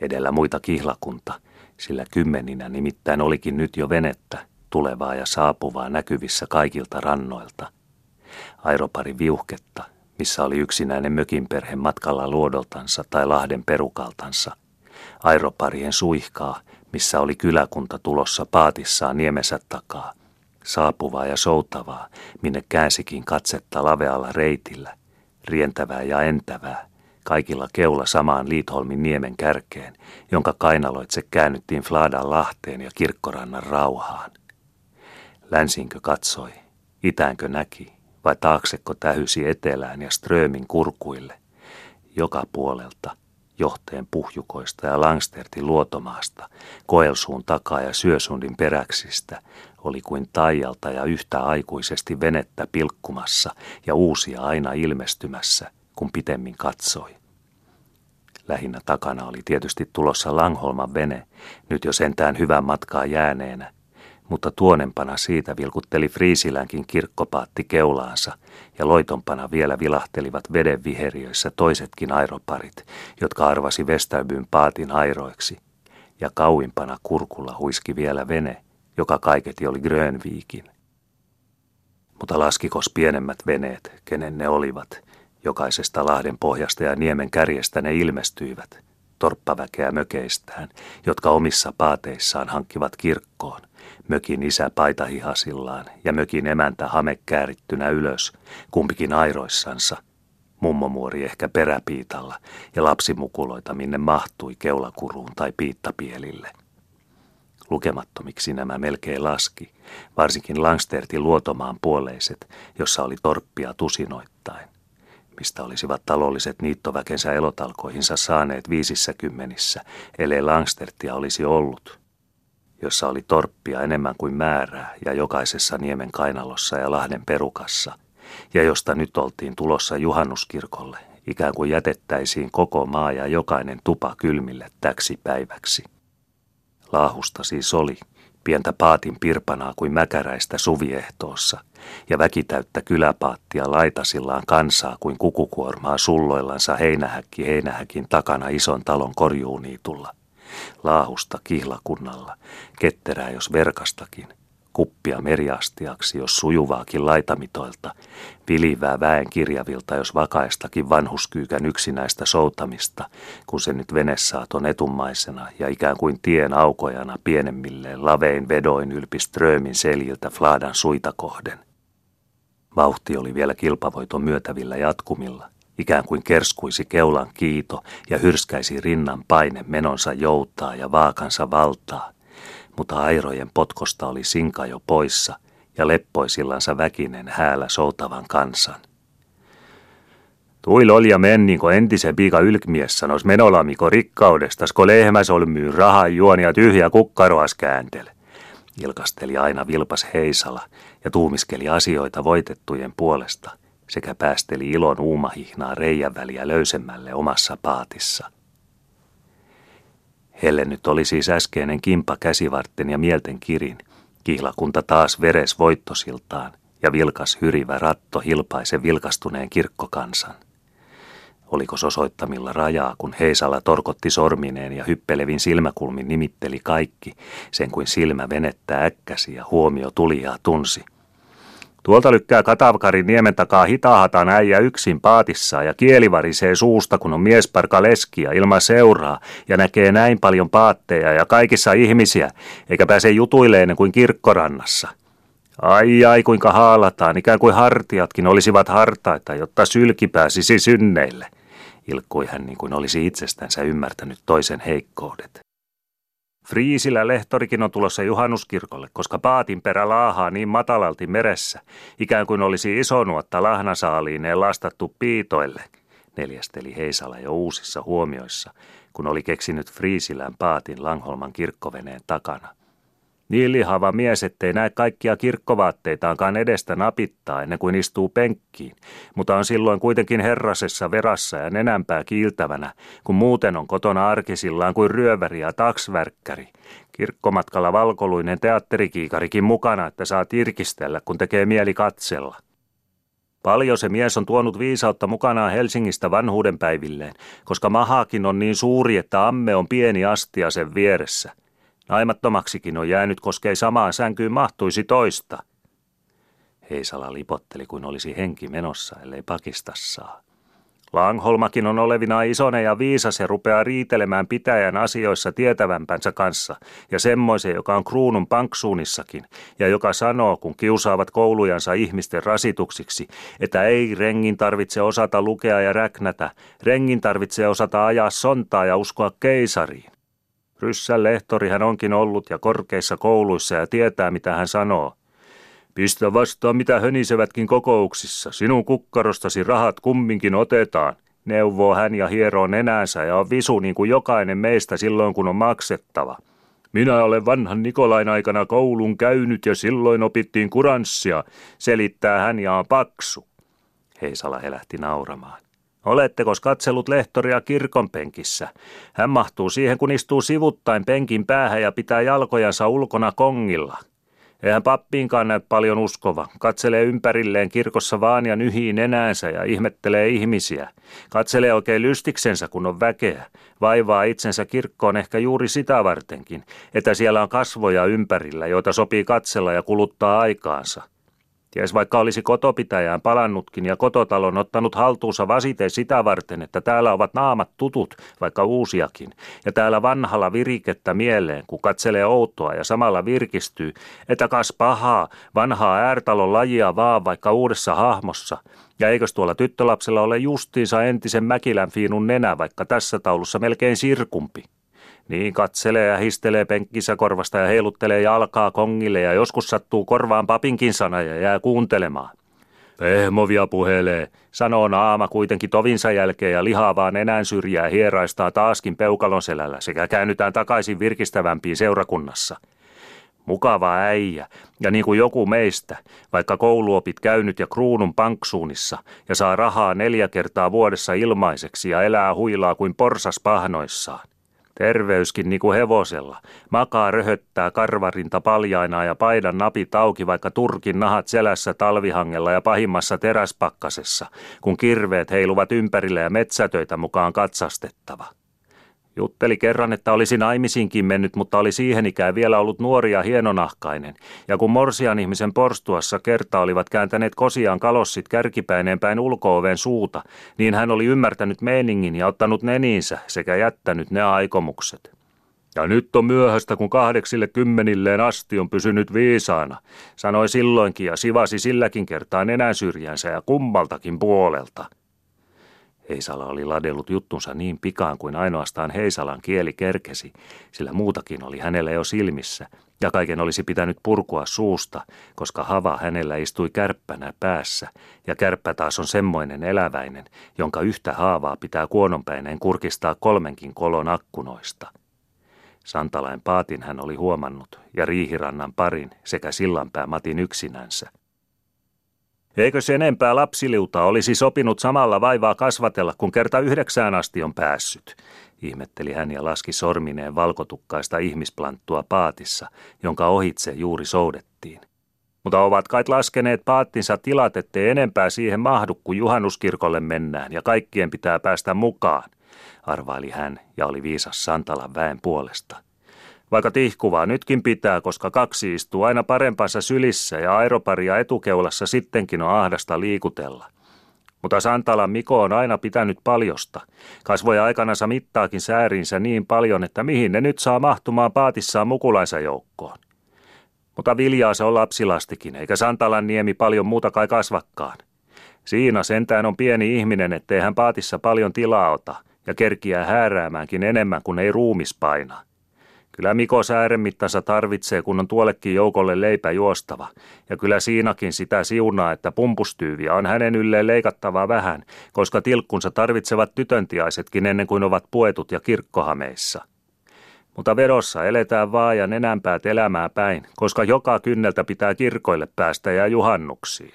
Edellä muita kihlakunta, sillä kymmeninä nimittäin olikin nyt jo venettä, tulevaa ja saapuvaa näkyvissä kaikilta rannoilta. Airopari viuhketta, missä oli yksinäinen mökinperhe matkalla luodoltansa tai lahden perukaltansa. Airoparien suihkaa, missä oli kyläkunta tulossa paatissaan niemensä takaa. Saapuvaa ja soutavaa, minne käänsikin katsetta lavealla reitillä. Rientävää ja entävää, kaikilla keula samaan Liitholmin niemen kärkeen, jonka kainaloitse käännyttiin Fladan lahteen ja kirkkorannan rauhaan. Länsinkö katsoi, itäänkö näki, vai taaksekko tähysi etelään ja Strömin kurkuille, joka puolelta, johteen puhjukoista ja Langstertin luotomaasta, koelsuun takaa ja syösundin peräksistä, oli kuin taialta ja yhtä aikuisesti venettä pilkkumassa ja uusia aina ilmestymässä, kun pitemmin katsoi. Lähinnä takana oli tietysti tulossa Langholman vene, nyt jo sentään hyvän matkaa jääneenä, mutta tuonempana siitä vilkutteli Friisilänkin kirkkopaatti keulaansa, ja loitompana vielä vilahtelivat veden viheriöissä toisetkin airoparit, jotka arvasi Vesterbyn paatin airoiksi, ja kauimpana kurkulla huiski vielä vene, joka kaiketi oli Grönviikin. Mutta laskikos pienemmät veneet, kenen ne olivat, jokaisesta lahden pohjasta ja niemen kärjestä ne ilmestyivät, torppaväkeä mökeistään, jotka omissa paateissaan hankkivat kirkkoon, mökin isä paitahihasillaan ja mökin emäntä hame käärittynä ylös, kumpikin airoissansa, mummomuori ehkä peräpiitalla ja lapsimukuloita minne mahtui keulakuruun tai piittapielille. Lukemattomiksi nämä melkein laski, varsinkin Langstertin luotomaan puoleiset, jossa oli torppia tusinoittain mistä olisivat talolliset niittoväkensä elotalkoihinsa saaneet viisissä kymmenissä, ellei Langstertia olisi ollut, jossa oli torppia enemmän kuin määrää ja jokaisessa niemen kainalossa ja lahden perukassa, ja josta nyt oltiin tulossa juhannuskirkolle, ikään kuin jätettäisiin koko maa ja jokainen tupa kylmille täksi päiväksi. Laahusta siis oli, pientä paatin pirpanaa kuin mäkäräistä suviehtoossa, ja väkitäyttä kyläpaattia laitasillaan kansaa kuin kukukuormaa sulloillansa heinähäkki heinähäkin takana ison talon korjuuniitulla. Laahusta kihlakunnalla, ketterää jos verkastakin, kuppia meriastiaksi, jos sujuvaakin laitamitoilta, vilivää väen kirjavilta, jos vakaistakin vanhuskyykän yksinäistä soutamista, kun se nyt venesaaton etummaisena ja ikään kuin tien aukojana pienemmilleen lavein vedoin ylpi Strömin seljiltä Fladan suita kohden. Vauhti oli vielä kilpavoiton myötävillä jatkumilla, ikään kuin kerskuisi keulan kiito ja hyrskäisi rinnan paine menonsa joutaa ja vaakansa valtaa, mutta airojen potkosta oli sinka jo poissa ja leppoisillansa väkinen häälä soutavan kansan. Tuil olja menninko entisen piika ylkmies sanois menolamiko rikkaudestas, ko lehmäs olmyy raha juonia tyhjä kukkaroas kääntele. Ilkasteli aina vilpas Heisala ja tuumiskeli asioita voitettujen puolesta sekä päästeli ilon uumahihnaa reijän väliä löysemmälle omassa paatissa – Helle nyt oli siis äskeinen kimpa käsivartten ja mielten kirin. Kihlakunta taas veres voittosiltaan ja vilkas hyrivä ratto hilpaisen vilkastuneen kirkkokansan. Oliko osoittamilla rajaa, kun Heisala torkotti sormineen ja hyppelevin silmäkulmin nimitteli kaikki, sen kuin silmä venettää äkkäsi ja huomio tulijaa tunsi – Tuolta lykkää Katavkarin niemen takaa hitaahatan äijä yksin paatissaan ja kieli varisee suusta, kun on miesparka leskia ilman seuraa ja näkee näin paljon paatteja ja kaikissa ihmisiä, eikä pääse jutuilleen kuin kirkkorannassa. Ai ai kuinka haalataan, ikään kuin hartiatkin olisivat hartaita, jotta sylki pääsisi synneille, ilkkui hän niin kuin olisi itsestänsä ymmärtänyt toisen heikkoudet. Friisillä lehtorikin on tulossa juhannuskirkolle, koska paatin perä laahaa niin matalalti meressä, ikään kuin olisi iso nuotta lahnasaaliineen lastattu piitoille, neljästeli Heisala jo uusissa huomioissa, kun oli keksinyt Friisilän paatin Langholman kirkkoveneen takana. Niin lihava mies, ettei näe kaikkia kirkkovaatteitaankaan edestä napittaa ennen kuin istuu penkkiin, mutta on silloin kuitenkin herrasessa verassa ja nenänpää kiiltävänä, kun muuten on kotona arkisillaan kuin ryöväri ja taksvärkkäri. Kirkkomatkalla valkoluinen teatterikiikarikin mukana, että saa tirkistellä, kun tekee mieli katsella. Paljon se mies on tuonut viisautta mukanaan Helsingistä vanhuuden päivilleen, koska mahakin on niin suuri, että amme on pieni astia sen vieressä. Naimattomaksikin on jäänyt, koska ei samaan sänkyyn mahtuisi toista. Heisala lipotteli kuin olisi henki menossa, ellei pakista saa. Langholmakin on olevina isone ja viisas ja rupeaa riitelemään pitäjän asioissa tietävämpänsä kanssa ja semmoisen, joka on kruunun panksuunissakin ja joka sanoo, kun kiusaavat koulujansa ihmisten rasituksiksi, että ei rengin tarvitse osata lukea ja räknätä, rengin tarvitsee osata ajaa sontaa ja uskoa keisariin. Ryssän lehtori hän onkin ollut ja korkeissa kouluissa ja tietää, mitä hän sanoo. Pistä vastaan, mitä hönisevätkin kokouksissa. Sinun kukkarostasi rahat kumminkin otetaan. Neuvoo hän ja hieroo nenänsä ja on visu niin kuin jokainen meistä silloin, kun on maksettava. Minä olen vanhan Nikolain aikana koulun käynyt ja silloin opittiin kuranssia, selittää hän ja on paksu. Heisala helähti nauramaan. Oletteko katsellut lehtoria kirkonpenkissä? Hän mahtuu siihen, kun istuu sivuttain penkin päähän ja pitää jalkojansa ulkona kongilla. Eihän pappiinkaan näy paljon uskova. Katselee ympärilleen kirkossa vaan ja nyhii nenäänsä ja ihmettelee ihmisiä. Katselee oikein lystiksensä, kun on väkeä. Vaivaa itsensä kirkkoon ehkä juuri sitä vartenkin, että siellä on kasvoja ympärillä, joita sopii katsella ja kuluttaa aikaansa. Ties vaikka olisi kotopitäjään palannutkin ja kototalon ottanut haltuunsa vasite sitä varten, että täällä ovat naamat tutut, vaikka uusiakin, ja täällä vanhalla virikettä mieleen, kun katselee outoa ja samalla virkistyy, että kas pahaa, vanhaa äärtalon lajia vaan vaikka uudessa hahmossa, ja eikös tuolla tyttölapsella ole justiinsa entisen Mäkilän fiinun nenä, vaikka tässä taulussa melkein sirkumpi. Niin katselee ja histelee penkkissä korvasta ja heiluttelee jalkaa kongille ja joskus sattuu korvaan papinkin sana ja jää kuuntelemaan. Pehmovia puhelee, sanoo naama kuitenkin tovinsa jälkeen ja lihavaan enää syrjää hieraistaa taaskin peukalon selällä sekä käännytään takaisin virkistävämpiin seurakunnassa. Mukava äijä, ja niin kuin joku meistä, vaikka kouluopit käynyt ja kruunun panksuunissa ja saa rahaa neljä kertaa vuodessa ilmaiseksi ja elää huilaa kuin porsas pahnoissaan. Terveyskin niinku hevosella. Makaa röhöttää karvarinta paljainaa ja paidan napit auki vaikka turkin nahat selässä talvihangella ja pahimmassa teräspakkasessa, kun kirveet heiluvat ympärille ja metsätöitä mukaan katsastettava. Jutteli kerran, että olisi naimisiinkin mennyt, mutta oli siihen ikään vielä ollut nuori ja hienonahkainen. Ja kun morsian ihmisen porstuassa kerta olivat kääntäneet kosiaan kalossit kärkipäineen päin ulkooven suuta, niin hän oli ymmärtänyt meiningin ja ottanut neniinsä sekä jättänyt ne aikomukset. Ja nyt on myöhäistä, kun kahdeksille kymmenilleen asti on pysynyt viisaana, sanoi silloinkin ja sivasi silläkin kertaa nenäsyrjänsä ja kummaltakin puolelta – Heisala oli ladellut juttunsa niin pikaan kuin ainoastaan Heisalan kieli kerkesi, sillä muutakin oli hänellä jo silmissä, ja kaiken olisi pitänyt purkua suusta, koska hava hänellä istui kärppänä päässä, ja kärppä taas on semmoinen eläväinen, jonka yhtä haavaa pitää kuononpäineen kurkistaa kolmenkin kolon akkunoista. Santalain paatin hän oli huomannut, ja Riihirannan parin sekä Sillanpää Matin yksinänsä. Eikö se enempää lapsiliuta olisi sopinut samalla vaivaa kasvatella, kun kerta yhdeksään asti on päässyt? Ihmetteli hän ja laski sormineen valkotukkaista ihmisplanttua paatissa, jonka ohitse juuri soudettiin. Mutta ovat kai laskeneet paattinsa tilat, ettei enempää siihen mahdu, kun juhannuskirkolle mennään ja kaikkien pitää päästä mukaan, arvaili hän ja oli viisas Santalan väen puolesta. Vaikka tihkuvaa nytkin pitää, koska kaksi istuu aina parempansa sylissä ja aeroparia etukeulassa sittenkin on ahdasta liikutella. Mutta Santalan Miko on aina pitänyt paljosta. Kasvoja aikanansa mittaakin sääriinsä niin paljon, että mihin ne nyt saa mahtumaan paatissaan mukulaisa joukkoon. Mutta viljaa se on lapsilastikin, eikä Santalan niemi paljon muuta kai kasvakkaan. Siinä sentään on pieni ihminen, ettei hän paatissa paljon tilaa ota ja kerkiää hääräämäänkin enemmän kuin ei ruumis painaa. Kyllä Miko sääremittansa tarvitsee, kun on tuollekin joukolle leipä juostava. Ja kyllä siinäkin sitä siunaa, että pumpustyyviä on hänen ylleen leikattavaa vähän, koska tilkkunsa tarvitsevat tytöntiaisetkin ennen kuin ovat puetut ja kirkkohameissa. Mutta vedossa eletään vaan ja nenänpäät elämää päin, koska joka kynneltä pitää kirkoille päästä ja juhannuksiin.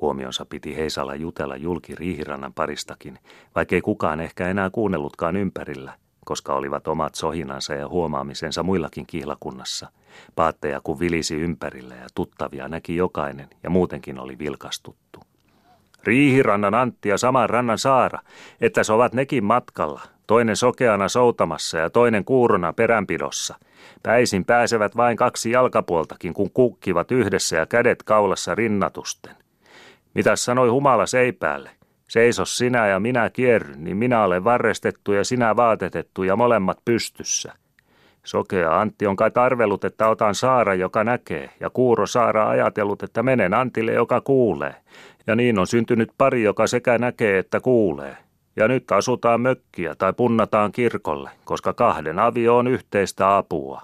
Huomionsa piti Heisalla jutella julki Riihirannan paristakin, vaikkei kukaan ehkä enää kuunnellutkaan ympärillä – koska olivat omat sohinansa ja huomaamisensa muillakin kihlakunnassa. Paatteja kun vilisi ympärillä ja tuttavia näki jokainen ja muutenkin oli vilkastuttu. Riihirannan Antti ja saman rannan Saara, että se ovat nekin matkalla, toinen sokeana soutamassa ja toinen kuurona peränpidossa. Päisin pääsevät vain kaksi jalkapuoltakin, kun kukkivat yhdessä ja kädet kaulassa rinnatusten. Mitä sanoi humala seipäälle? Seiso sinä ja minä kierryn, niin minä olen varrestettu ja sinä vaatetettu ja molemmat pystyssä. Sokea Antti on kai tarvellut, että otan Saara, joka näkee, ja Kuuro Saara ajatellut, että menen Antille, joka kuulee. Ja niin on syntynyt pari, joka sekä näkee että kuulee. Ja nyt asutaan mökkiä tai punnataan kirkolle, koska kahden avio on yhteistä apua.